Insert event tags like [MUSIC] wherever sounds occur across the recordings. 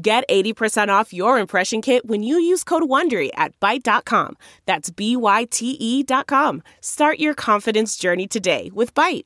Get 80% off your impression kit when you use code WONDERY at Byte.com. That's B-Y-T-E dot com. Start your confidence journey today with Byte.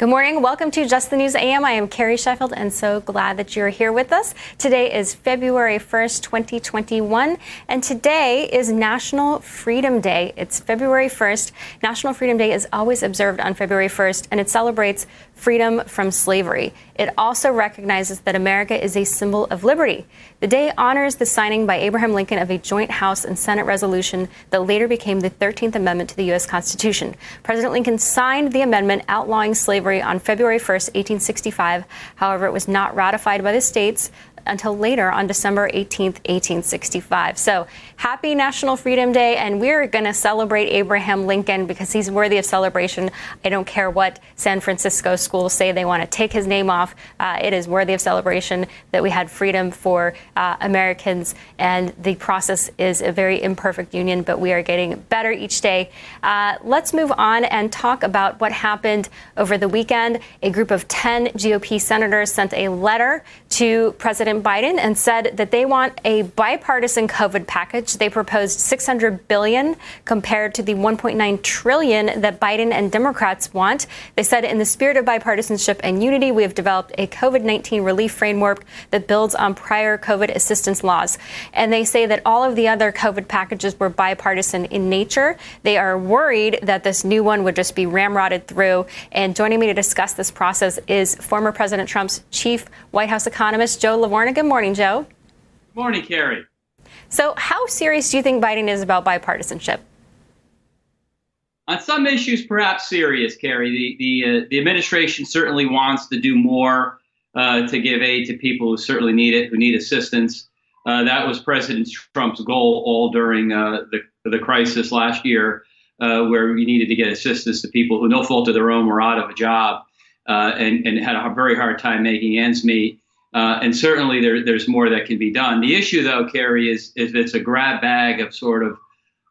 Good morning. Welcome to Just the News AM. I am Carrie Sheffield and so glad that you're here with us. Today is February 1st, 2021, and today is National Freedom Day. It's February 1st. National Freedom Day is always observed on February 1st, and it celebrates freedom from slavery. It also recognizes that America is a symbol of liberty. The day honors the signing by Abraham Lincoln of a joint House and Senate resolution that later became the 13th Amendment to the U.S. Constitution. President Lincoln signed the amendment outlawing slavery on February 1, 1865. However, it was not ratified by the states until later on December 18th, 1865. So happy National Freedom Day, and we're going to celebrate Abraham Lincoln because he's worthy of celebration. I don't care what San Francisco schools say they want to take his name off. Uh, it is worthy of celebration that we had freedom for uh, Americans, and the process is a very imperfect union, but we are getting better each day. Uh, let's move on and talk about what happened over the weekend. A group of 10 GOP senators sent a letter to President Biden and said that they want a bipartisan COVID package. They proposed 600 billion compared to the 1.9 trillion that Biden and Democrats want. They said in the spirit of bipartisanship and unity, we have developed a COVID-19 relief framework that builds on prior COVID assistance laws. And they say that all of the other COVID packages were bipartisan in nature. They are worried that this new one would just be ramrodded through. And joining me to discuss this process is former President Trump's chief White House economist, Joe LaVorgna. Good morning, Joe. Good morning, Carrie. So, how serious do you think Biden is about bipartisanship? On some issues, perhaps serious, Carrie. The the, uh, the administration certainly wants to do more uh, to give aid to people who certainly need it, who need assistance. Uh, that was President Trump's goal all during uh, the the crisis last year, uh, where we needed to get assistance to people who, no fault of their own, were out of a job uh, and and had a very hard time making ends meet. Uh, and certainly there, there's more that can be done. The issue, though, Carrie, is, is it's a grab bag of sort of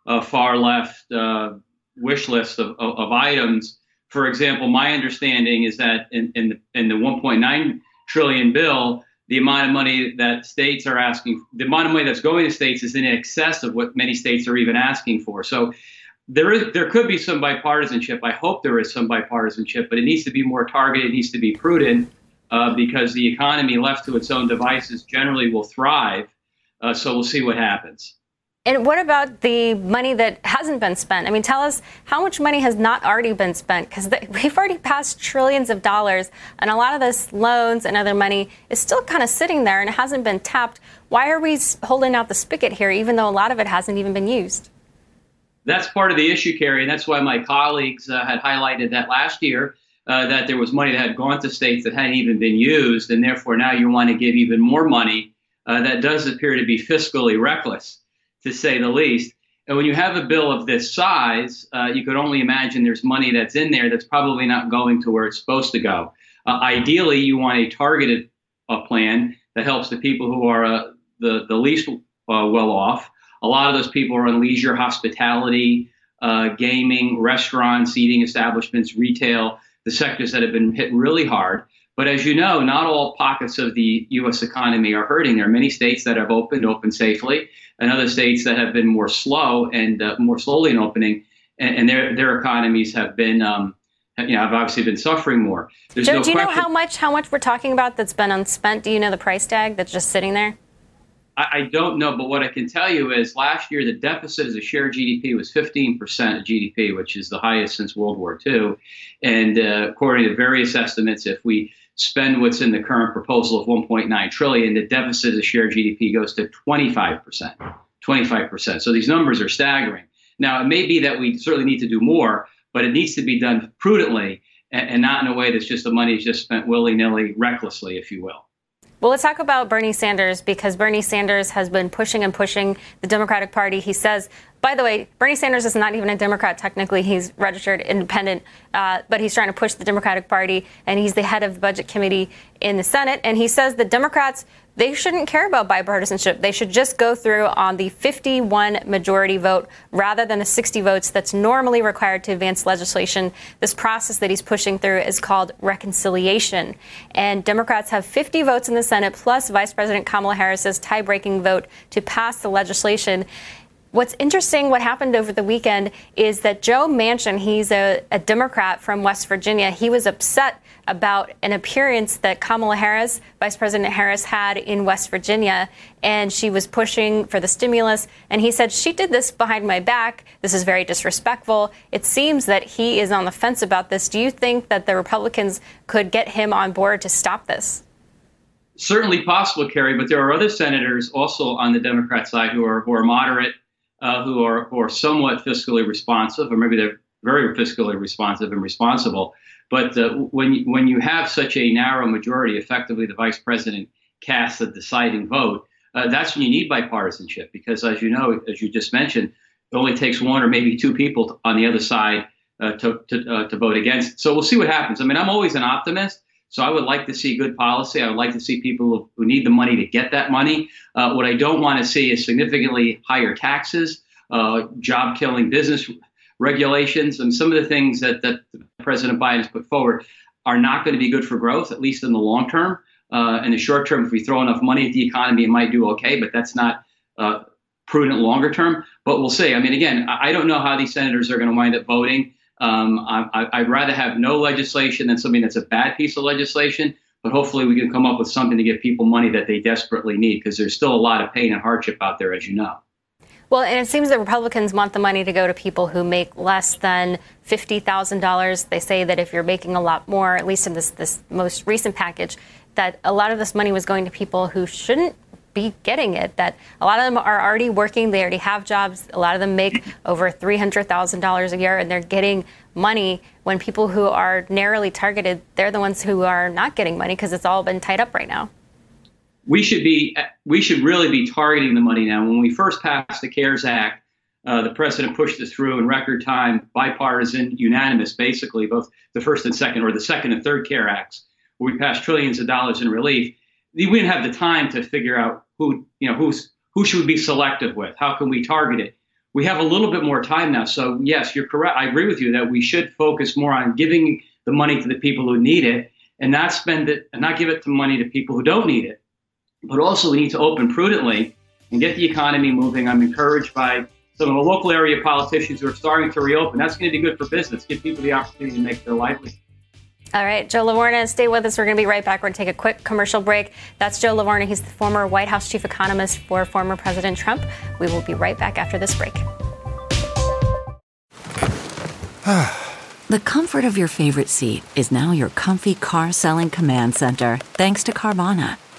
a far left uh, wish list of, of, of, items. For example, my understanding is that in, in the, in the 1.9 trillion bill, the amount of money that states are asking, the amount of money that's going to states is in excess of what many states are even asking for. So there is there could be some bipartisanship. I hope there is some bipartisanship, but it needs to be more targeted. It needs to be prudent uh, because the economy left to its own devices generally will thrive. Uh, so we'll see what happens. And what about the money that hasn't been spent? I mean, tell us how much money has not already been spent? Because [LAUGHS] we've already passed trillions of dollars, and a lot of this loans and other money is still kind of sitting there and it hasn't been tapped. Why are we holding out the spigot here, even though a lot of it hasn't even been used? That's part of the issue, Carrie, and that's why my colleagues uh, had highlighted that last year uh, that there was money that had gone to states that hadn't even been used, and therefore now you want to give even more money. Uh, that does appear to be fiscally reckless, to say the least. And when you have a bill of this size, uh, you could only imagine there's money that's in there that's probably not going to where it's supposed to go. Uh, ideally, you want a targeted uh, plan that helps the people who are uh, the, the least well off. A lot of those people are in leisure, hospitality, gaming, restaurants, eating establishments, retail the sectors that have been hit really hard. But as you know, not all pockets of the U.S. economy are hurting. There are many states that have opened, opened safely, and other states that have been more slow and uh, more slowly in opening, and, and, their their economies have been, um, you know, have obviously been suffering more. There's Joe, no do you question. know how much how much we're talking about that's been unspent? Do you know the price tag that's just sitting there? I, I don't know, but what I can tell you is last year the deficit as a share of GDP was 15% of GDP, which is the highest since World War II. And uh, according to various estimates, if we spend what's in the current proposal of 1.9 trillion, the deficit as a share of GDP goes to 25%. 25%. So these numbers are staggering. Now, it may be that we certainly need to do more, but it needs to be done prudently and, and not in a way that's just the money is just spent willy nilly, recklessly, if you will. Well, let's talk about Bernie Sanders because Bernie Sanders has been pushing and pushing the Democratic Party. He says, by the way, Bernie Sanders is not even a Democrat technically. He's registered independent, uh, but he's trying to push the Democratic Party, and he's the head of the Budget Committee in the Senate. And he says the Democrats they shouldn't care about bipartisanship. They should just go through on the 51 majority vote rather than the 60 votes that's normally required to advance legislation. This process that he's pushing through is called reconciliation. And Democrats have 50 votes in the Senate plus Vice President Kamala Harris's tie breaking vote to pass the legislation. What's interesting, what happened over the weekend, is that Joe Manchin, he's a, a, Democrat from West Virginia, he was upset about an appearance that Kamala Harris, Vice President Harris, had in West Virginia, and she was pushing for the stimulus. And he said, She did this behind my back. This is very disrespectful. It seems that he is on the fence about this. Do you think that the Republicans could get him on board to stop this? Certainly possible, Carrie, but there are other senators also on the Democrat side who are, who are moderate uh, who are who are somewhat fiscally responsive, or maybe they're very fiscally responsive and responsible. But uh, when you, when you have such a narrow majority, effectively the vice president casts the deciding vote. Uh, that's when you need bipartisanship because, as you know, as you just mentioned, it only takes one or maybe two people on the other side uh, to to, uh, to vote against. So we'll see what happens. I mean, I'm always an optimist. So I would like to see good policy. I would like to see people who need the money to get that money. Uh, what I don't want to see is significantly higher taxes, uh, job killing business regulations, and some of the things that, that President Biden has put forward are not going to be good for growth, at least in the long term. Uh, in the short term, if we throw enough money at the economy, it might do okay, but that's not uh, prudent longer term. But we'll see. I mean, again, I don't know how these senators are going to wind up voting. Um, I, would rather have no legislation than something that's a bad piece of legislation. But hopefully, we can come up with something to give people money that they desperately need because there's still a lot of pain and hardship out there, as you know. Well, and it seems that Republicans want the money to go to people who make less than $50,000. They say that if you're making a lot more, at least in this, this most recent package, that a lot of this money was going to people who shouldn't be getting it. That a lot of them are already working, they already have jobs. A lot of them make over $300,000 a year, and they're getting money when people who are narrowly targeted, they're the ones who are not getting money because it's all been tied up right now. We should be, we should really be targeting the money now. When we first passed the CARES Act, uh, the president pushed it through in record time, bipartisan, unanimous, basically, both the first and second, or the second and third CARE Acts, where we passed trillions of dollars in relief. We didn't have the time to figure out who you know who's who should we be selective with? How can we target it? We have a little bit more time now. So yes you're correct. I agree with you that we should focus more on giving the money to the people who need it and not spend it and not give it to money to people who don't need it but also we need to open prudently and get the economy moving i'm encouraged by some of the local area politicians who are starting to reopen that's going to be good for business give people the opportunity to make their livelihood all right, Joe LaVorgna, stay with us. We're going to be right back. We're going to take a quick commercial break. That's Joe LaVorgna. He's the former White House chief economist for former President Trump. We will be right back after this break. [SIGHS] the comfort of your favorite seat is now your comfy car selling command center, thanks to Carvana.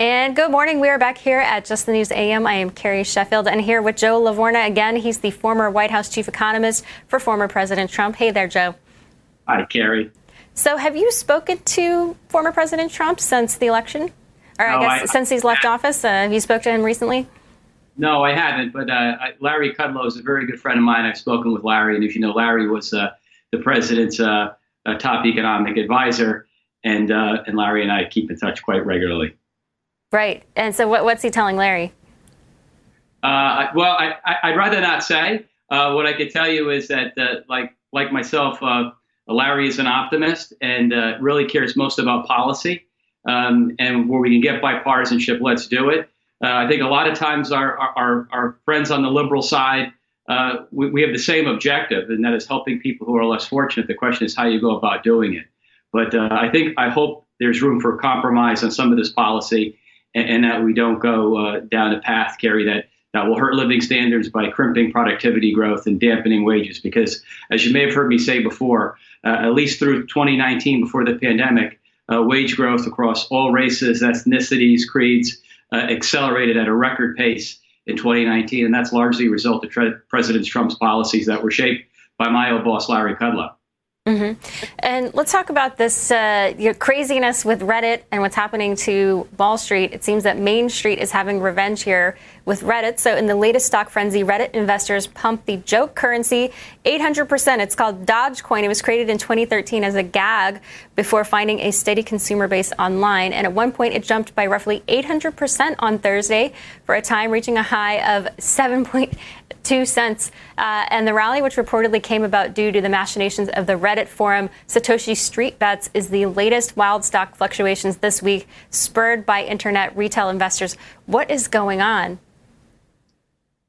And good morning. We are back here at Just the News AM. I am Carrie Sheffield and here with Joe LaVorgna again. He's the former White House chief economist for former President Trump. Hey there, Joe. Hi, Carrie. So, have you spoken to former President Trump since the election? Or I guess I, since he's left office, uh, have you spoke to him recently? No, I haven't. But uh, Larry Kudlow is a very good friend of mine. I've spoken with Larry, and as you know, Larry was uh, the president's uh, top economic advisor, and uh, and Larry and I keep in touch quite regularly. Right. And so, what, what's he telling Larry? Uh, well, I, would rather not say. what I could tell you is that, like like myself, Larry is an optimist and really cares most about policy um, and where we can get bipartisanship, let's do it. Uh, I think a lot of times our, our, our friends on the liberal side, uh, we, we, have the same objective, and that is helping people who are less fortunate. The question is how you go about doing it. But uh, I think, I hope there's room for compromise on some of this policy and, and that we don't go uh, down a path, Carrie, that that will hurt living standards by crimping productivity growth and dampening wages. Because, as you may have heard me say before, uh, at least through 2019, before the pandemic, uh, wage growth across all races, ethnicities, creeds uh, accelerated at a record pace in 2019. And that's largely a result of President Trump's policies that were shaped by my old boss, Larry Kudlow. Mm-hmm. And let's talk about this uh, craziness with Reddit and what's happening to Wall Street. It seems that Main Street is having revenge here with Reddit. So, in the latest stock frenzy, Reddit investors pumped the joke currency 800%. It's called Dogecoin. It was created in 2013 as a gag before finding a steady consumer base online. And at one point, it jumped by roughly 800% on Thursday for a time reaching a high of 7 two cents. Uh, and the rally, which reportedly came about due to the machinations of the Reddit forum Satoshi Street Bets, is the latest wild stock fluctuations this week, spurred by internet retail investors. What is going on?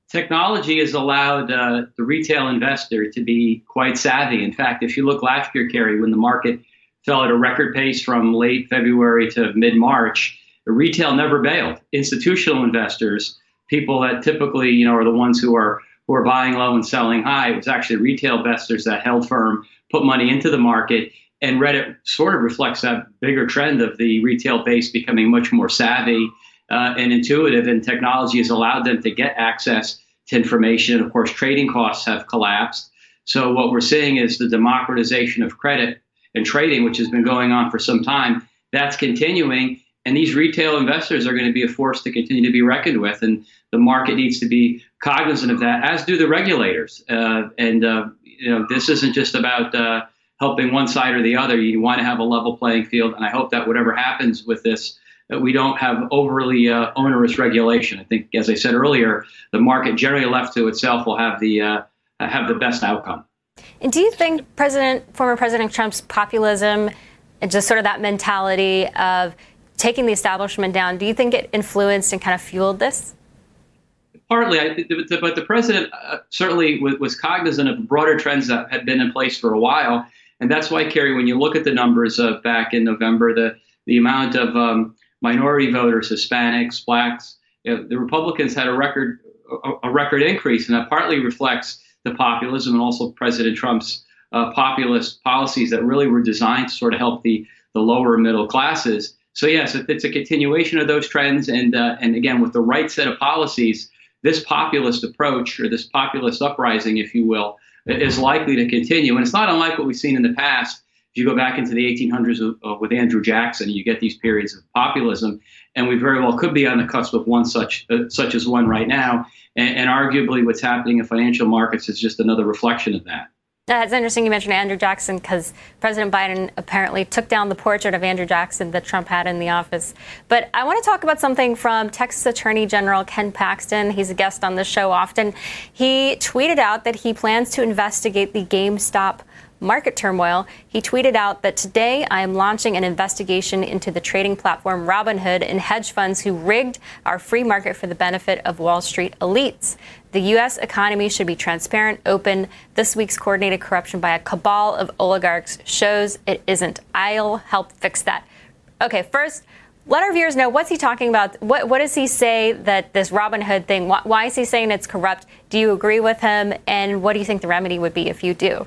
Technology has allowed uh, the retail investor to be quite savvy. In fact, if you look last year, Carrie, when the market fell at a record pace from late February to mid March, retail never bailed. Institutional investors, people that typically you know are the ones who are who are buying low and selling high. It was actually retail investors that held firm, put money into the market, and Reddit sort of reflects that bigger trend of the retail base becoming much more savvy uh, and intuitive, and technology has allowed them to get access to information. And Of course, trading costs have collapsed. So what we're seeing is the democratization of credit and trading, which has been going on for some time. That's continuing, and these retail investors are going to be a force to continue to be reckoned with. And the market needs to be cognizant of that, as do the regulators. Uh, and uh, you know, this isn't just about uh, helping one side or the other. You want to have a level playing field, and I hope that whatever happens with this, that we don't have overly uh, onerous regulation. I think, as I said earlier, the market generally left to itself will have the uh, have the best outcome. And do you think President, former President Trump's populism, and just sort of that mentality of taking the establishment down, do you think it influenced and kind of fueled this? Partly, I, but the president uh, certainly was, cognizant of broader trends that had been in place for a while, and that's why, Carrie, when you look at the numbers back in November, the the amount of um, minority voters, Hispanics, blacks, you know, the Republicans had a record a, a, record increase, and that partly reflects the populism and also President Trump's uh, populist policies that really were designed to sort of help the the lower middle classes. So yes, it's a continuation of those trends, and uh, and again with the right set of policies this populist approach or this populist uprising, if you will, is likely to continue. And it's not unlike what we've seen in the past. If you go back into the 1800s uh, with Andrew Jackson, you get these periods of populism, and we very well could be on the cusp of one such uh, such as one right now. And, and arguably, what's happening in financial markets is just another reflection of that. Uh, it's interesting you mentioned Andrew Jackson because President Biden apparently took down the portrait of Andrew Jackson that Trump had in the office. But I want to talk about something from Texas Attorney General Ken Paxton. He's a guest on the show often. He tweeted out that he plans to investigate the GameStop market turmoil, he tweeted out that today I am launching an investigation into the trading platform Robinhood and hedge funds who rigged our free market for the benefit of Wall Street elites. The U.S. economy should be transparent, open. This week's coordinated corruption by a cabal of oligarchs shows it isn't. I'll help fix that. Okay, first, let our viewers know what's he talking about. What, what does he say that this Robinhood thing, why, why is he saying it's corrupt? Do you agree with him? And what do you think the remedy would be if you do?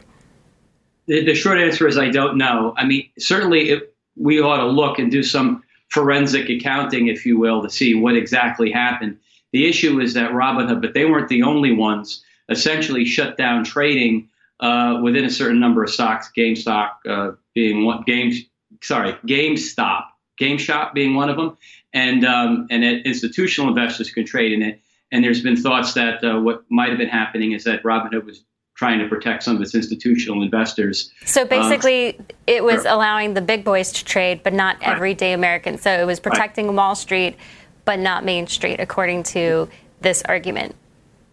The, the short answer is I don't know. I mean, certainly it, we ought to look and do some forensic accounting, if you will, to see what exactly happened. The issue is that Robinhood, but they weren't the only ones, essentially shut down trading uh, within a certain number of stocks. GameStop uh, being one, Games, sorry, GameStop, GameStop being one of them, and um, and institutional investors can trade in it. And there's been thoughts that uh, what might have been happening is that Robinhood was trying to protect some of its institutional investors. So basically, um, it was allowing the big boys to trade, but not right. everyday Americans. So it was protecting right. Wall Street, but not Main Street, according to this argument.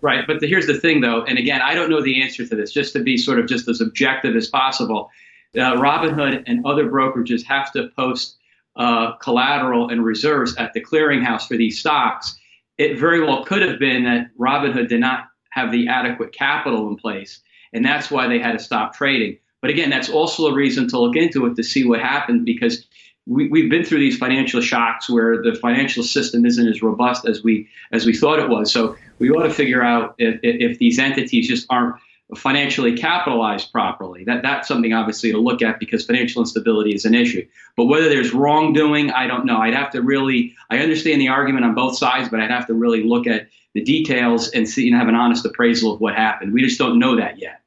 Right. But the, here's the thing, though, and again, I don't know the answer to this, just to be sort of just as objective as possible. Uh, Robinhood and other brokerages have to post uh, collateral and reserves at the clearinghouse for these stocks. It very well could have been that Robinhood did not have the adequate capital in place. And that's why they had to stop trading. But again, that's also a reason to look into it to see what happened because we, we've been through these financial shocks where the financial system isn't as robust as we as we thought it was. So we ought to figure out if, if these entities just aren't financially capitalized properly. That that's something obviously to look at because financial instability is an issue. But whether there's wrongdoing, I don't know. I'd have to really I understand the argument on both sides, but I'd have to really look at the details and see and have an honest appraisal of what happened. We just don't know that yet.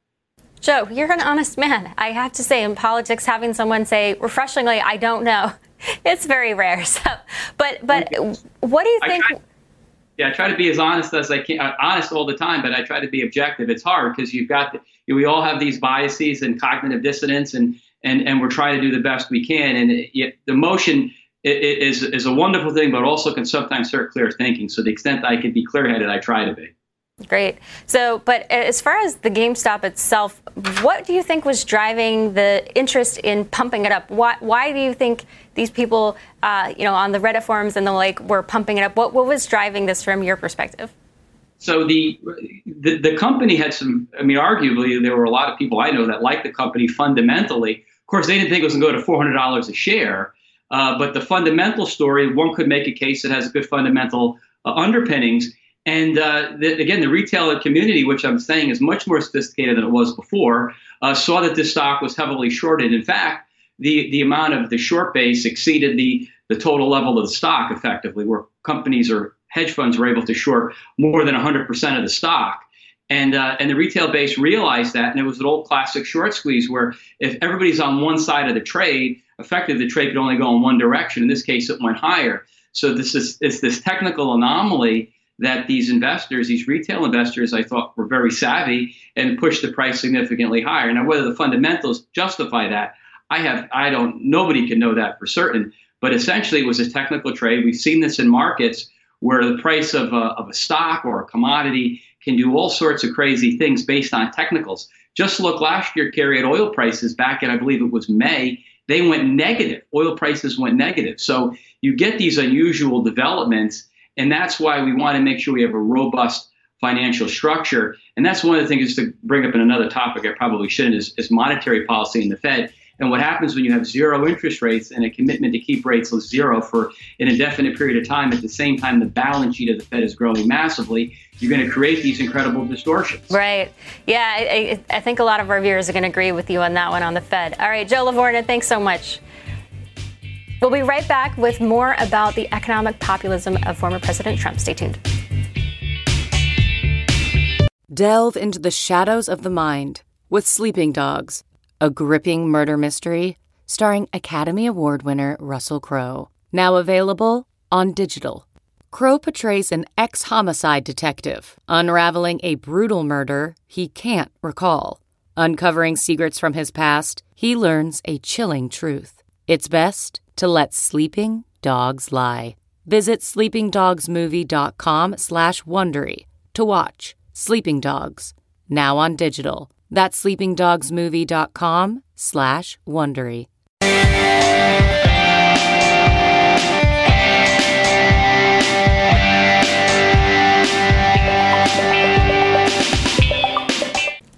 Joe, you're an honest man. I have to say, in politics, having someone say refreshingly, "I don't know," [LAUGHS] it's very rare. [LAUGHS] So, but but what do you think? Try, yeah, I try to be as honest as I can, uh, honest all the time, but I try to be objective. It's hard because you've got the, we all have these biases and cognitive dissonance, and and and we're trying to do the best we can. And it, the motion is is a wonderful thing, but also can sometimes hurt clear thinking. So the extent I can be clear headed, I try to be. Great. So, but as far as the GameStop itself, what do you think was driving the interest in pumping it up? Why, why do you think these people, uh, you know, on the Reddit forums and the like, were pumping it up? What, what was driving this from your perspective? So the, the the company had some. I mean, arguably, there were a lot of people I know that liked the company fundamentally. Of course, they didn't think it was going to go to four hundred dollars a share. Uh, but the fundamental story, one could make a case that has good fundamental uh, underpinnings and uh, the, again, the retail community, which I'm saying is much more sophisticated than it was before, uh, saw that this stock was heavily shorted. In fact, the, the amount of the short base exceeded the, the total level of the stock effectively, where companies or hedge funds were able to short more than 100% of the stock. And, uh, and the retail base realized that, and it was an old classic short squeeze where if everybody's on one side of the trade, effectively the trade could only go in one direction. In this case, it went higher. So this is it's this technical anomaly that these investors, these retail investors, I thought were very savvy and pushed the price significantly higher. Now, whether the fundamentals justify that, I have, I don't, nobody can know that for certain. But essentially, it was a technical trade. We've seen this in markets where the price of a, of a stock or a commodity can do all sorts of crazy things based on technicals. Just look last year, Carrie, at oil prices back in, I believe it was May, they went negative. Oil prices went negative. So you get these unusual developments and that's why we want to make sure we have a robust financial structure. And that's one of the things to bring up in another topic I probably shouldn't is, is monetary policy in the Fed. And what happens when you have zero interest rates and a commitment to keep rates zero for an indefinite period of time, at the same time the balance sheet of the Fed is growing massively, you're going to create these incredible distortions. Right. Yeah, I, I think a lot of our viewers are going to agree with you on that one on the Fed. All right, Joe Lavorgna, thanks so much. We'll be right back with more about the economic populism of former President Trump. Stay tuned. Delve into the shadows of the mind with Sleeping Dogs, a gripping murder mystery starring Academy Award winner Russell Crowe. Now available on digital. Crowe portrays an ex homicide detective unraveling a brutal murder he can't recall. Uncovering secrets from his past, he learns a chilling truth. It's best to let sleeping dogs lie. Visit sleepingdogsmovie.com slash Wondery to watch Sleeping Dogs, now on digital. That's sleepingdogsmovie.com slash Wondery.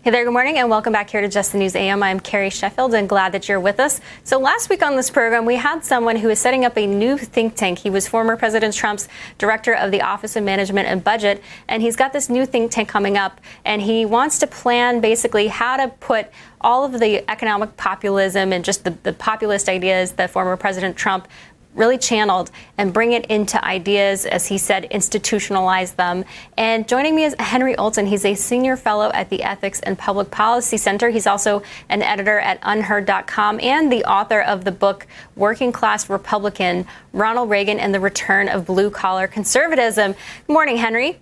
Hey there, good morning, and welcome back here to Just the News AM. I'm Carrie Sheffield, and glad that you're with us. So, last week on this program, we had someone who is setting up a new think tank. He was former President Trump's director of the Office of Management and Budget, and he's got this new think tank coming up, and he wants to plan basically how to put all of the economic populism and just the, the populist ideas that former President Trump really channeled and bring it into ideas, as he said, institutionalize them. And joining me is Henry Olsen. He's a senior fellow at the Ethics and Public Policy Center. He's also an editor at UnHerd.com and the author of the book Working Class Republican Ronald Reagan and the Return of Blue Collar Conservatism. Good morning, Henry.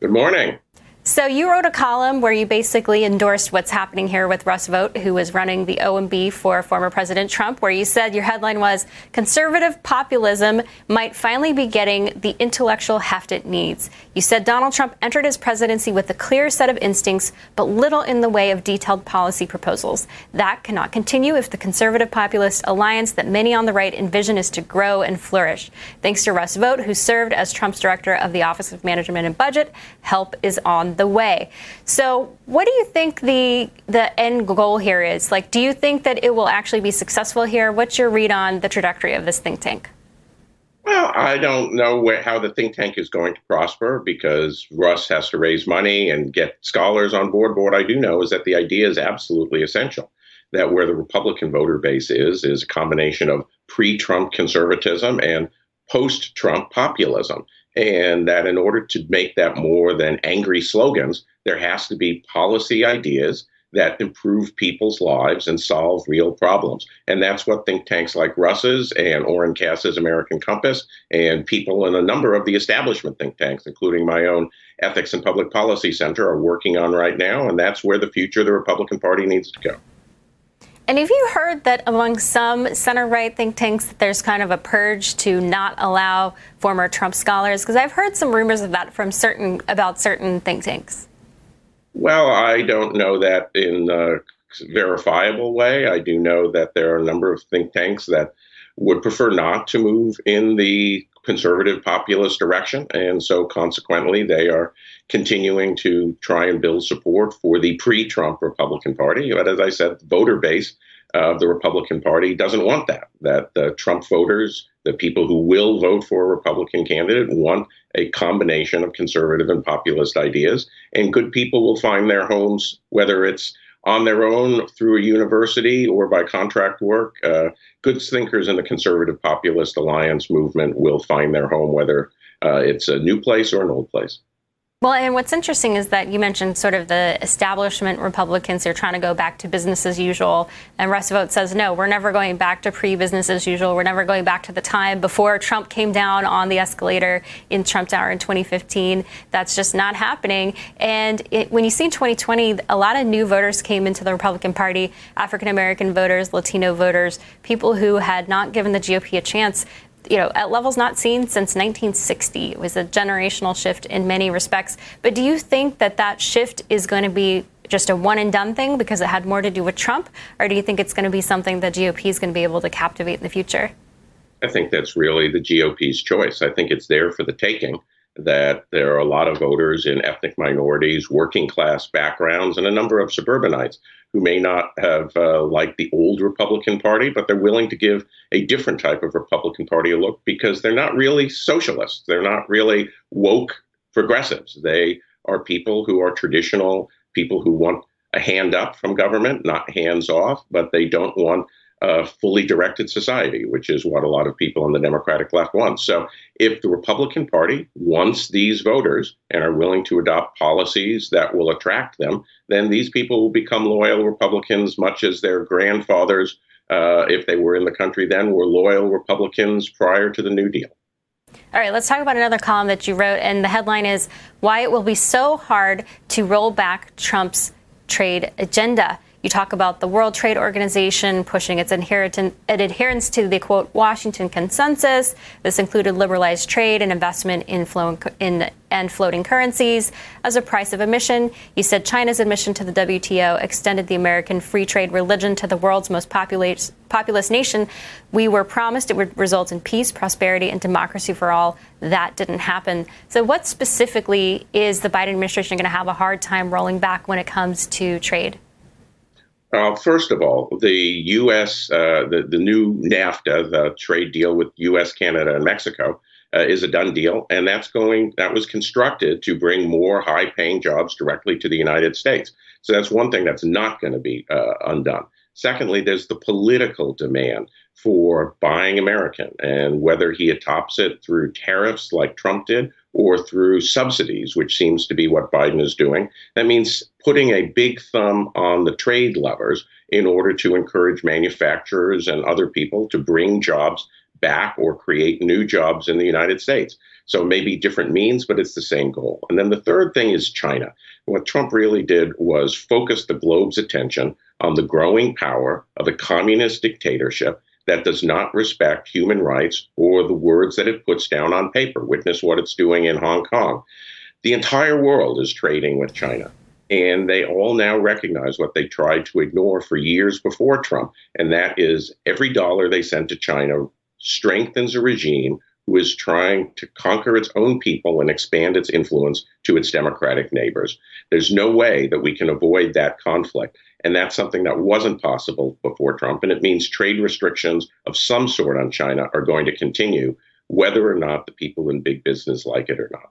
Good morning. So you wrote a column where you basically endorsed what's happening here with Russ Vought, who was running the OMB for former President Trump, where you said your headline was conservative populism might finally be getting the intellectual heft it needs. You said Donald Trump entered his presidency with a clear set of instincts, but little in the way of detailed policy proposals. That cannot continue if the conservative populist alliance that many on the right envision is to grow and flourish. Thanks to Russ Vought, who served as Trump's director of the Office of Management and Budget, help is on the way. So, what do you think the the end goal here is? Like, do you think that it will actually be successful here? What's your read on the trajectory of this think tank? Well, I don't know where, how the think tank is going to prosper because Russ has to raise money and get scholars on board. But what I do know is that the idea is absolutely essential. That where the Republican voter base is, is a combination of pre Trump conservatism and post Trump populism. And that in order to make that more than angry slogans, there has to be policy ideas that improve people's lives and solve real problems. And that's what think tanks like Russ's and Oren Cass's American Compass and people in a number of the establishment think tanks, including my own Ethics and Public Policy Center, are working on right now. And that's where the future of the Republican Party needs to go. And have you heard that among some center right think tanks that there's kind of a purge to not allow former Trump scholars? Because I've heard some rumors of that from certain about certain think tanks. Well, I don't know that in a verifiable way. I do know that there are a number of think tanks that would prefer not to move in the conservative populist direction. And so consequently, they are continuing to try and build support for the pre Trump Republican Party. But as I said, the voter base of the Republican Party doesn't want that, that the Trump voters, the people who will vote for a Republican candidate, want a combination of conservative and populist ideas. And good people will find their homes, whether it's on their own through a university or by contract work. Uh, good thinkers in the conservative populist alliance movement will find their home, whether uh, it's a new place or an old place. Well, and what's interesting is that you mentioned sort of the establishment Republicans are trying to go back to business as usual. And Vought says, no, we're never going back to pre business as usual. We're never going back to the time before Trump came down on the escalator in Trump Tower in 2015. That's just not happening. And it, when you see 2020, a lot of new voters came into the Republican Party African American voters, Latino voters, people who had not given the GOP a chance you know, at levels not seen since 1960. It was a generational shift in many respects. But do you think that that shift is going to be just a one and done thing because it had more to do with Trump? Or do you think it's going to be something the GOP is going to be able to captivate in the future? I think that's really the GOP's choice. I think it's there for the taking that there are a lot of voters in ethnic minorities, working class backgrounds, and a number of suburbanites who may not have uh, liked the old Republican Party, but they're willing to give a different type of Republican Party a look because they're not really socialists. They're not really woke progressives. They are people who are traditional, people who want a hand up from government, not hands off, but they don't want a fully directed society, which is what a lot of people on the Democratic left want. So, if the Republican Party wants these voters and are willing to adopt policies that will attract them, then these people will become loyal Republicans, much as their grandfathers, uh, if they were in the country then, were loyal Republicans prior to the New Deal. All right, let's talk about another column that you wrote, and the headline is Why It Will Be So Hard to Roll Back Trump's Trade Agenda. You talk about the World Trade Organization pushing its adherence to the quote Washington consensus. This included liberalized trade and investment in, flow, in and floating currencies as a price of admission. You said China's admission to the WTO extended the American free trade religion to the world's most populous, populous nation. We were promised it would result in peace, prosperity, and democracy for all. That didn't happen. So, what specifically is the Biden administration going to have a hard time rolling back when it comes to trade? Uh, first of all, the U.S. Uh, the the new NAFTA, the trade deal with U.S., Canada, and Mexico, uh, is a done deal, and that's going that was constructed to bring more high-paying jobs directly to the United States. So that's one thing that's not going to be uh, undone. Secondly, there's the political demand for buying American, and whether he adopts it through tariffs like Trump did or through subsidies, which seems to be what Biden is doing. That means putting a big thumb on the trade levers in order to encourage manufacturers and other people to bring jobs back or create new jobs in the United States. So maybe different means, but it's the same goal. And then the third thing is China. What Trump really did was focus the globe's attention on the growing power of a communist dictatorship that does not respect human rights or the words that it puts down on paper. Witness what it's doing in Hong Kong. The entire world is trading with China. And they all now recognize what they tried to ignore for years before Trump, and that is every dollar they send to China strengthens a regime who is trying to conquer its own people and expand its influence to its democratic neighbors. There's no way that we can avoid that conflict. And that's something that wasn't possible before Trump. And it means trade restrictions of some sort on China are going to continue, whether or not the people in big business like it or not.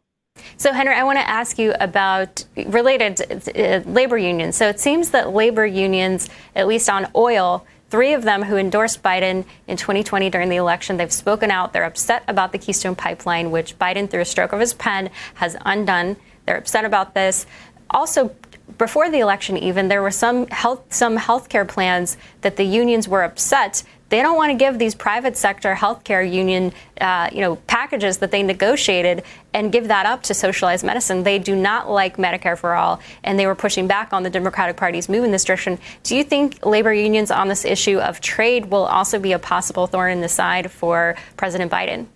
So, Henry, I want to ask you about related uh, labor unions. So, it seems that labor unions, at least on oil, three of them who endorsed Biden in 2020 during the election, they've spoken out. They're upset about the Keystone Pipeline, which Biden, through a stroke of his pen, has undone. They're upset about this. Also, before the election, even there were some health some healthcare plans that the unions were upset they don't want to give these private sector healthcare union, uh, you know, packages that they negotiated and give that up to socialized medicine. They do not like Medicare for all, and they were pushing back on the Democratic Party's move in this direction. Do you think labor unions on this issue of trade will also be a possible thorn in the side for President Biden?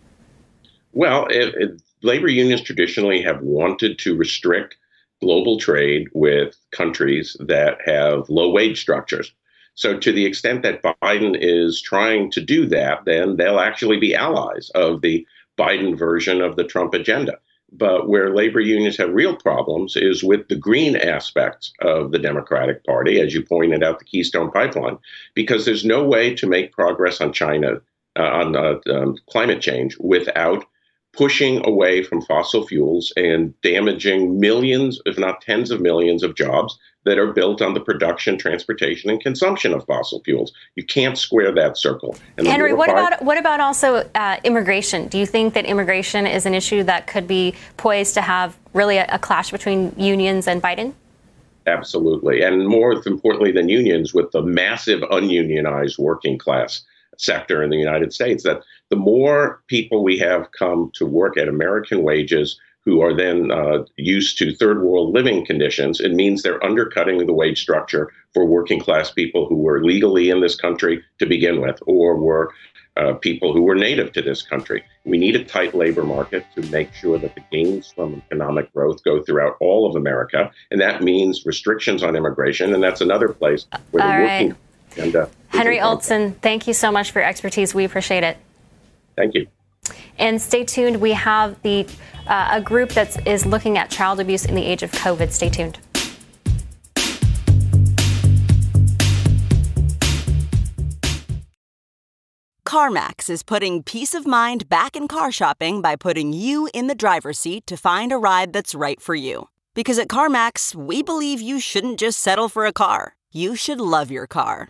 Well, it, it, labor unions traditionally have wanted to restrict global trade with countries that have low wage structures. So, to the extent that Biden is trying to do that, then they'll actually be allies of the Biden version of the Trump agenda. But where labor unions have real problems is with the green aspects of the Democratic Party, as you pointed out, the Keystone Pipeline, because there's no way to make progress on China, uh, on uh, um, climate change, without pushing away from fossil fuels and damaging millions, if not tens of millions, of jobs that are built on the production, transportation, and consumption of fossil fuels. You can't square that circle. And Henry, what about what about also uh, immigration? Do you think that immigration is an issue that could be poised to have really a, a clash between unions and Biden? Absolutely, and more importantly than unions, with the massive ununionized working class sector in the United States, that the more people we have come to work at American wages who are then uh, used to third world living conditions, it means they're undercutting the wage structure for working class people who were legally in this country to begin with, or were uh, people who were native to this country. We need a tight labor market to make sure that the gains from economic growth go throughout all of America, and that means restrictions on immigration, and that's another place where all the right. working agenda. Henry Olsen, thank you so much for your expertise. We appreciate it. Thank you. And stay tuned. We have the uh, a group that is looking at child abuse in the age of COVID. Stay tuned. CarMax is putting peace of mind back in car shopping by putting you in the driver's seat to find a ride that's right for you. Because at CarMax, we believe you shouldn't just settle for a car, you should love your car.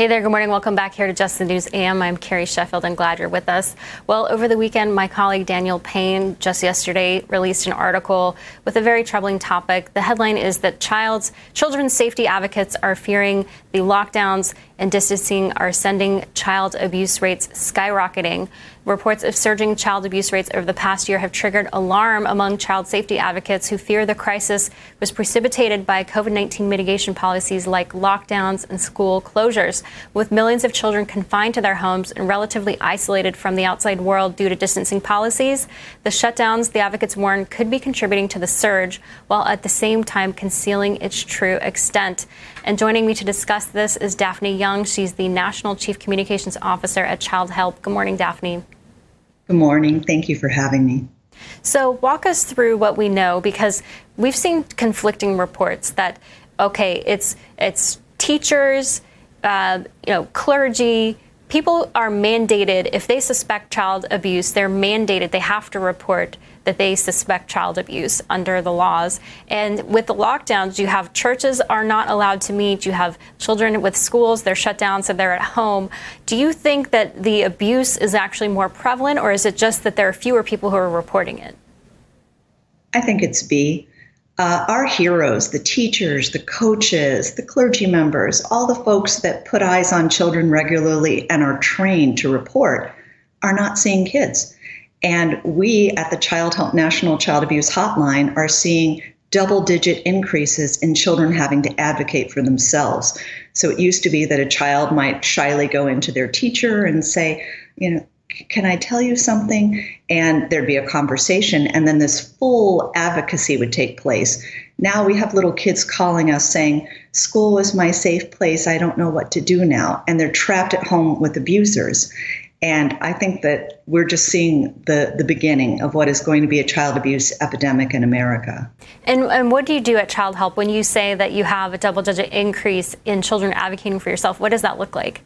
Hey there, good morning. Welcome back here to Just the News AM. I'm Carrie Sheffield and glad you're with us. Well, over the weekend, my colleague Daniel Payne just yesterday released an article with a very troubling topic. The headline is that child's children's safety advocates are fearing the lockdowns and distancing are sending child abuse rates skyrocketing. Reports of surging child abuse rates over the past year have triggered alarm among child safety advocates who fear the crisis was precipitated by COVID 19 mitigation policies like lockdowns and school closures. With millions of children confined to their homes and relatively isolated from the outside world due to distancing policies, the shutdowns, the advocates warn, could be contributing to the surge while at the same time concealing its true extent. And joining me to discuss this is Daphne Young. She's the National Chief Communications Officer at Childhelp. Good morning, Daphne. Good morning. Thank you for having me. So, walk us through what we know because we've seen conflicting reports that, okay, it's it's teachers, uh, you know, clergy, people are mandated if they suspect child abuse, they're mandated, they have to report that they suspect child abuse under the laws. And with the lockdowns, you have churches are not allowed to meet, you have children with schools, they're shut down, so they're at home. Do you think that the abuse is actually more prevalent, or is it just that there are fewer people who are reporting it? I think it's B. Uh, our heroes, the teachers, the coaches, the clergy members, all the folks that put eyes on children regularly and are trained to report, are not seeing kids. And we at the Childhelp National Child Abuse Hotline are seeing double digit increases in children having to advocate for themselves. So it used to be that a child might shyly go into their teacher and say, you know, can I tell you something? And there'd be a conversation, and then this full advocacy would take place. Now we have little kids calling us saying, School is my safe place. I don't know what to do now. And they're trapped at home with abusers. And I think that we're just seeing the, the beginning of what is going to be a child abuse epidemic in America. And, and what do you do at Childhelp when you say that you have a double digit increase in children advocating for yourself? What does that look like?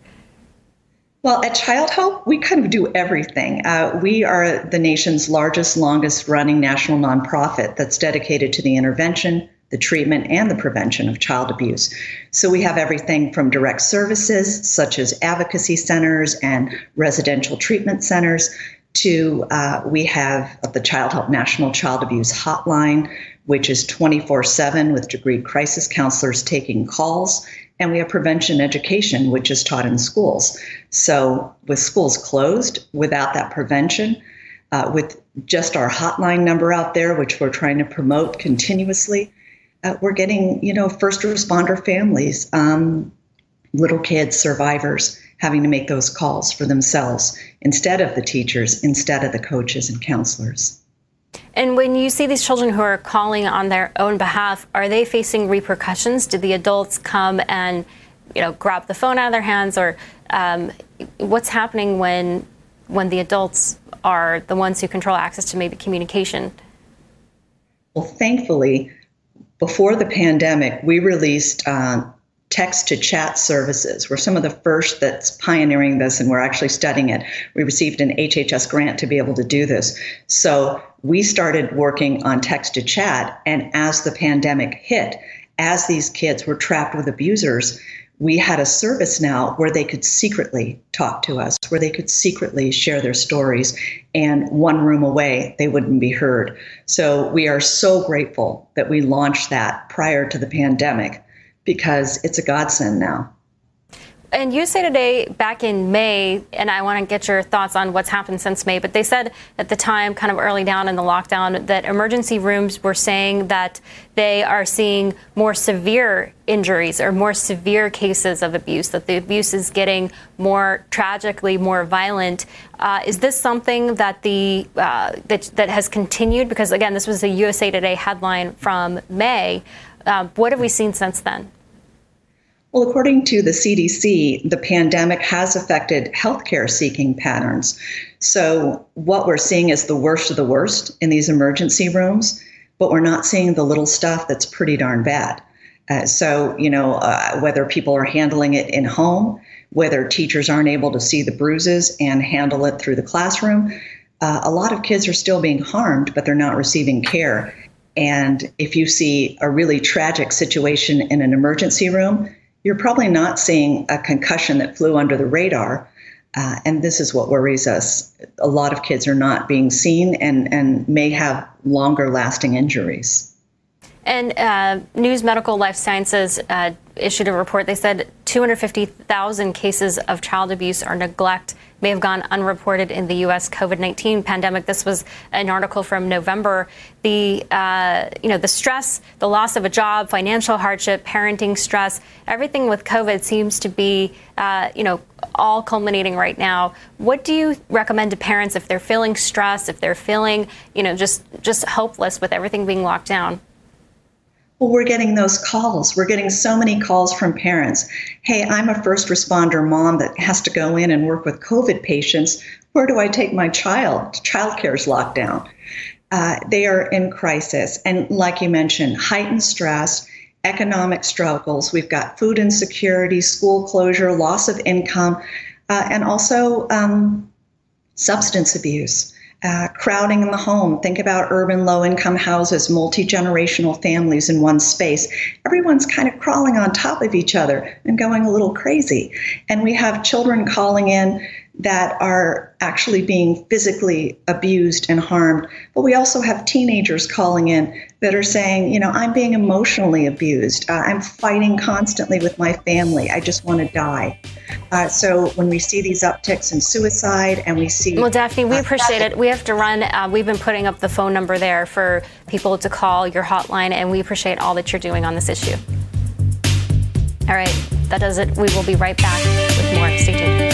Well, at Childhelp, we kind of do everything. Uh, we are the nation's largest, longest running national nonprofit that's dedicated to the intervention, the treatment, and the prevention of child abuse. So we have everything from direct services, such as advocacy centers and residential treatment centers, to uh, we have the Childhelp National Child Abuse Hotline, which is 24 7 with degree crisis counselors taking calls and we have prevention education, which is taught in schools. So, with schools closed, without that prevention, uh, with just our hotline number out there, which we're trying to promote continuously, uh, we're getting, you know, first responder families, um, little kids, survivors, having to make those calls for themselves instead of the teachers, instead of the coaches and counselors. And when you see these children who are calling on their own behalf, are they facing repercussions? Did the adults come and, you know, grab the phone out of their hands, or um, what's happening when when the adults are the ones who control access to maybe communication? Well, thankfully, before the pandemic, we released uh, text to chat services. We're some of the first that's pioneering this, and we're actually studying it. We received an HHS grant to be able to do this. So we started working on text to chat. And as the pandemic hit, as these kids were trapped with abusers, we had a service now where they could secretly talk to us, where they could secretly share their stories, and one room away, they wouldn't be heard. So we are so grateful that we launched that prior to the pandemic because it's a godsend now. And you USA Today back in May, and I want to get your thoughts on what's happened since May, but they said at the time, kind of early down in the lockdown, that emergency rooms were saying that they are seeing more severe injuries or more severe cases of abuse, that the abuse is getting more tragically more violent. Uh, is this something that the uh, that, that has continued? Because again, this was a USA Today headline from May. Uh, what have we seen since then? Well, according to the CDC, the pandemic has affected healthcare seeking patterns. So, what we're seeing is the worst of the worst in these emergency rooms, but we're not seeing the little stuff that's pretty darn bad. Uh, so, you know, uh, whether people are handling it in home, whether teachers aren't able to see the bruises and handle it through the classroom, uh, a lot of kids are still being harmed, but they're not receiving care. And if you see a really tragic situation in an emergency room, you're probably not seeing a concussion that flew under the radar. Uh, and this is what worries us. A lot of kids are not being seen and, and may have longer lasting injuries. And uh, News Medical Life Sciences uh, issued a report. They said 250,000 cases of child abuse or neglect may have gone unreported in the U.S. COVID-19 pandemic. This was an article from November. The uh, you know the stress, the loss of a job, financial hardship, parenting stress, everything with COVID seems to be uh, you know all culminating right now. What do you recommend to parents if they're feeling stressed, if they're feeling you know just just hopeless with everything being locked down? Well, we're getting those calls. We're getting so many calls from parents. Hey, I'm a first responder mom that has to go in and work with COVID patients. Where do I take my child? Childcare is locked down. Uh, they are in crisis. And like you mentioned, heightened stress, economic struggles. We've got food insecurity, school closure, loss of income, uh, and also um, substance abuse uh, crowding in the home. Think about urban low income houses, multi generational families in one space. Everyone's kind of crawling on top of each other and going a little crazy. And we have children calling in that are actually being physically abused and harmed. But we also have teenagers calling in that are saying, you know, I'm being emotionally abused. Uh, I'm fighting constantly with my family. I just want to die. Uh, so when we see these upticks in suicide and we see. Well, Daphne, we uh, appreciate it. We have to run. Uh, we've been putting up the phone number there for people to call your hotline, and we appreciate all that you're doing on this issue. All right. That does it. We will be right back with more. Stay tuned.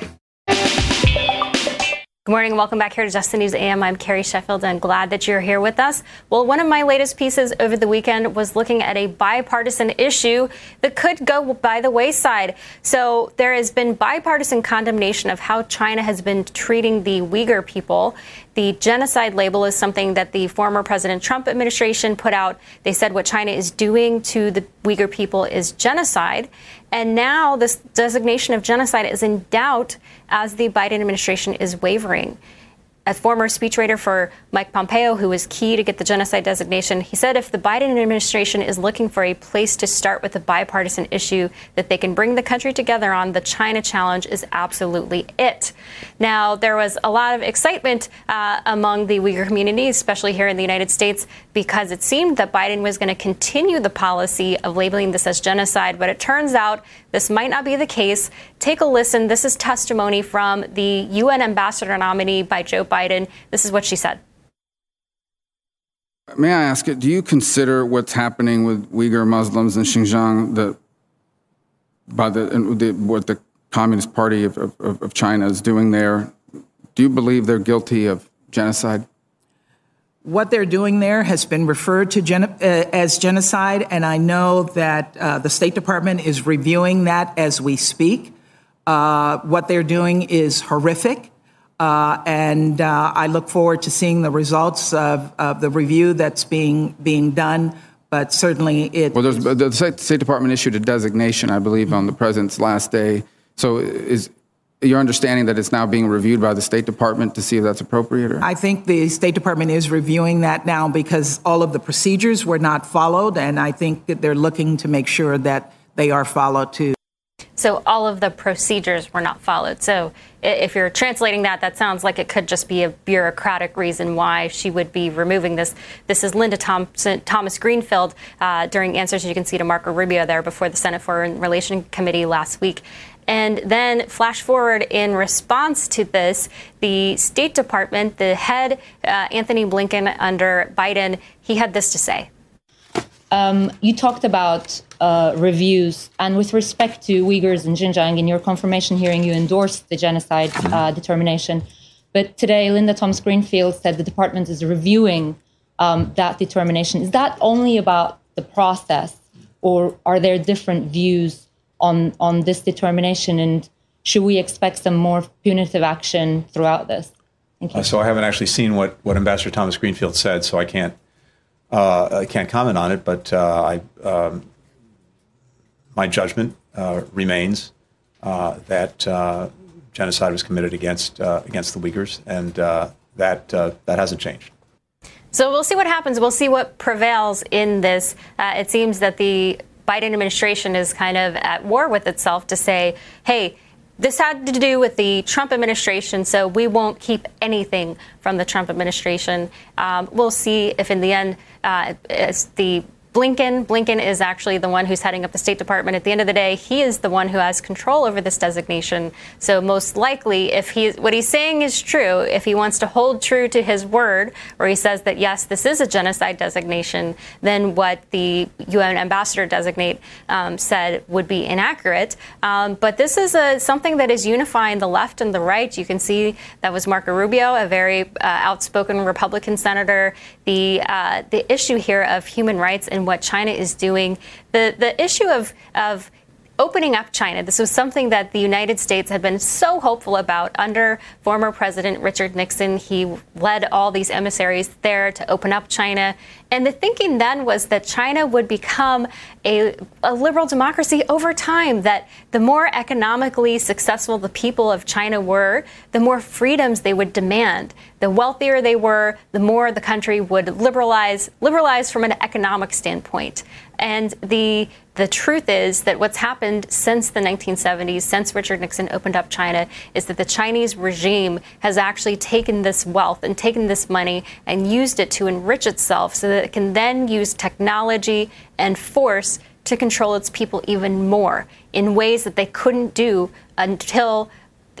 Good morning. Welcome back here to Just the News AM. I'm Carrie Sheffield and glad that you're here with us. Well, one of my latest pieces over the weekend was looking at a bipartisan issue that could go by the wayside. So there has been bipartisan condemnation of how China has been treating the Uyghur people. The genocide label is something that the former President Trump administration put out. They said what China is doing to the Uyghur people is genocide. And now this designation of genocide is in doubt as the Biden administration is wavering a former speechwriter for Mike Pompeo, who was key to get the genocide designation, he said if the Biden administration is looking for a place to start with a bipartisan issue that they can bring the country together on, the China challenge is absolutely it. Now, there was a lot of excitement uh, among the Uyghur community, especially here in the United States, because it seemed that Biden was going to continue the policy of labeling this as genocide, but it turns out this might not be the case. Take a listen. This is testimony from the UN ambassador nominee by Joe Biden. This is what she said. May I ask it, do you consider what's happening with Uyghur Muslims in Xinjiang the, by the, the what the Communist Party of, of, of China is doing there? Do you believe they're guilty of genocide? what they're doing there has been referred to gen- uh, as genocide, and I know that uh, the State Department is reviewing that as we speak. Uh, what they're doing is horrific, uh, and uh, I look forward to seeing the results of, of, the review that's being being done. But certainly, it. Well, the State Department issued a designation, I believe, on the president's last day. So, is your understanding that it's now being reviewed by the State Department to see if that's appropriate? Or? I think the State Department is reviewing that now because all of the procedures were not followed, and I think that they're looking to make sure that they are followed too. So all of the procedures were not followed. So if you're translating that, that sounds like it could just be a bureaucratic reason why she would be removing this. This is Linda Thompson, Thomas Greenfield uh, during answers as you can see to Marco Rubio there before the Senate Foreign Relations Committee last week. And then, flash forward in response to this, the State Department, the head, uh, Antony Blinken under Biden, he had this to say. Um, you talked about uh, reviews, and with respect to Uyghurs in Xinjiang, in your confirmation hearing, you endorsed the genocide uh, determination. But today, Linda Thomas Greenfield said the department is reviewing um, that determination. Is that only about the process, or are there different views on on this determination, and should we expect some more punitive action throughout this? Uh, so I haven't actually seen what, what Ambassador Thomas Greenfield said, so I can't uh, I can't comment on it. But uh, I um, my judgment uh, remains uh, that genocide was committed against against the Uyghurs, and that that hasn't changed. So we'll see what happens. We'll see what prevails in this. it seems that the Biden administration is kind of at war with itself to say, hey, this had to do with the Trump administration, so we won't keep anything from the Trump administration. Um, we'll see if, in the end, uh, the Blinken. Blinken is actually the one who's heading up the State Department. At the end of the day, he is the one who has control over this designation. So most likely, if he what he's saying is true, if he wants to hold true to his word, where he says that yes, this is a genocide designation, then what the UN ambassador designate um, said would be inaccurate. Um, but this is a, something that is unifying the left and the right. You can see that was Marco Rubio, a very uh, outspoken Republican senator. The uh, the issue here of human rights and what China is doing. The the issue of of opening up China. This was something that the United States had been so hopeful about under former President Richard Nixon. He led all these emissaries there to open up China. And the thinking then was that China would become a, a, liberal democracy over time, that the more economically successful the people of China were, the more freedoms they would demand. the wealthier they were, the more the country would liberalize, liberalize from an economic standpoint. And the the truth is that what's happened since the 1970s, since Richard Nixon opened up China, is that the Chinese regime has actually taken this wealth and taken this money and used it to enrich itself so that it can then use technology and force to control its people even more in ways that they couldn't do until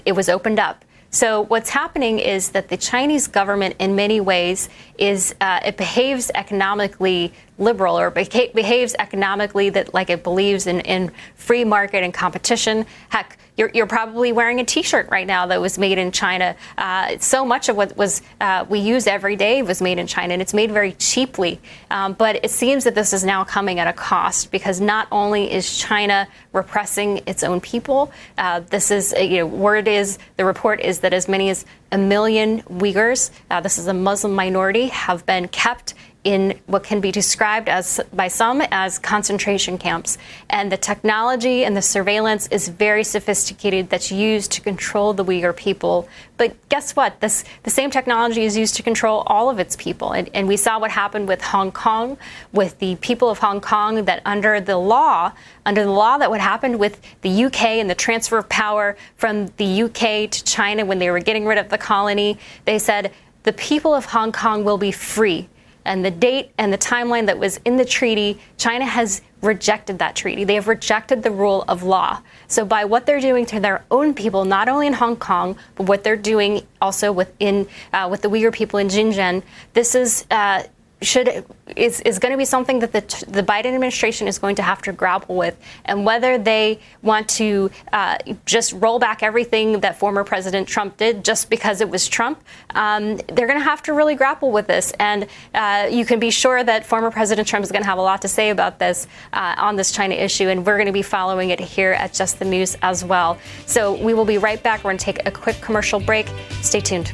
it was opened up. So what's happening is that the Chinese government, in many ways, is uh, it behaves economically liberal or beha- behaves economically that like it believes in, in free market and competition. Heck, you're, you're probably wearing a T-shirt right now that was made in China. Uh, so much of what was uh, we use every day was made in China, and it's made very cheaply. Um, but it seems that this is now coming at a cost because not only is China repressing its own people, uh, this is you know word is the report is that as many as a million Uyghurs, uh, this is a Muslim minority, have been kept in what can be described as by some as concentration camps. And the technology and the surveillance is very sophisticated that's used to control the Uyghur people. But guess what? This the same technology is used to control all of its people. And, and we saw what happened with Hong Kong, with the people of Hong Kong that under the law, under the law that what happened with the UK and the transfer of power from the UK to China when they were getting rid of the colony, they said the people of Hong Kong will be free and the date and the timeline that was in the treaty, China has rejected that treaty. They have rejected the rule of law. So by what they're doing to their own people, not only in Hong Kong, but what they're doing also within uh, with the Uyghur people in Xinjiang, this is. Uh, should is, is going to be something that the, the Biden administration is going to have to grapple with, and whether they want to uh, just roll back everything that former President Trump did just because it was Trump, um, they're going to have to really grapple with this. And uh, you can be sure that former President Trump is going to have a lot to say about this uh, on this China issue, and we're going to be following it here at Just the News as well. So we will be right back. We're going to take a quick commercial break. Stay tuned.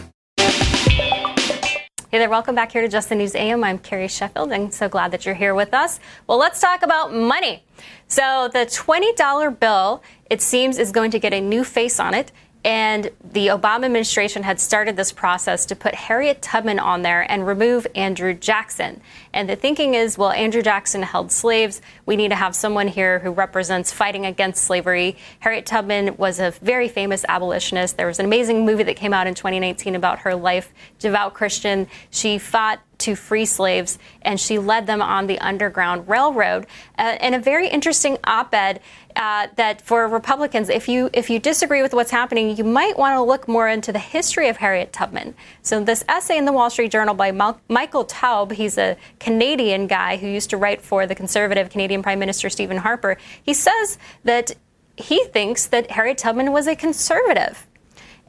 Hey there, welcome back here to Just the News AM. I'm Carrie Sheffield and so glad that you're here with us. Well, let's talk about money. So, the $20 bill, it seems, is going to get a new face on it. And the Obama administration had started this process to put Harriet Tubman on there and remove Andrew Jackson. And the thinking is, well, Andrew Jackson held slaves. We need to have someone here who represents fighting against slavery. Harriet Tubman was a very famous abolitionist. There was an amazing movie that came out in 2019 about her life, devout Christian. She fought to free slaves, and she led them on the Underground Railroad. Uh, and a very interesting op-ed uh, that for Republicans, if you if you disagree with what's happening, you might want to look more into the history of Harriet Tubman. So this essay in the Wall Street Journal by Mal- Michael Taube, he's a Canadian guy who used to write for the conservative Canadian Prime Minister Stephen Harper. He says that he thinks that Harriet Tubman was a conservative.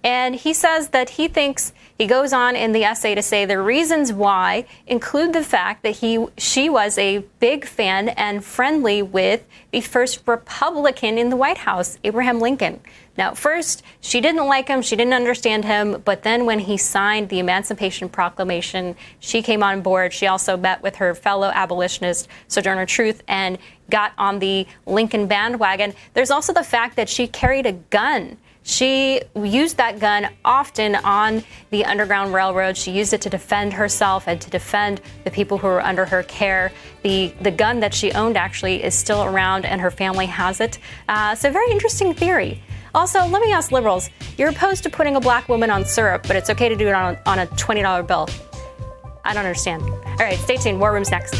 And he says that he thinks he goes on in the essay to say the reasons why include the fact that he she was a big fan and friendly with the first Republican in the White House, Abraham Lincoln. Now, first, she didn't like him, she didn't understand him, but then when he signed the Emancipation Proclamation, she came on board. She also met with her fellow abolitionist, Sojourner Truth, and got on the Lincoln bandwagon. There's also the fact that she carried a gun she used that gun often on the Underground Railroad. She used it to defend herself and to defend the people who were under her care. The, the gun that she owned actually is still around, and her family has it. Uh, so, very interesting theory. Also, let me ask liberals you're opposed to putting a black woman on syrup, but it's okay to do it on, on a $20 bill. I don't understand. All right, stay tuned. War Room's next.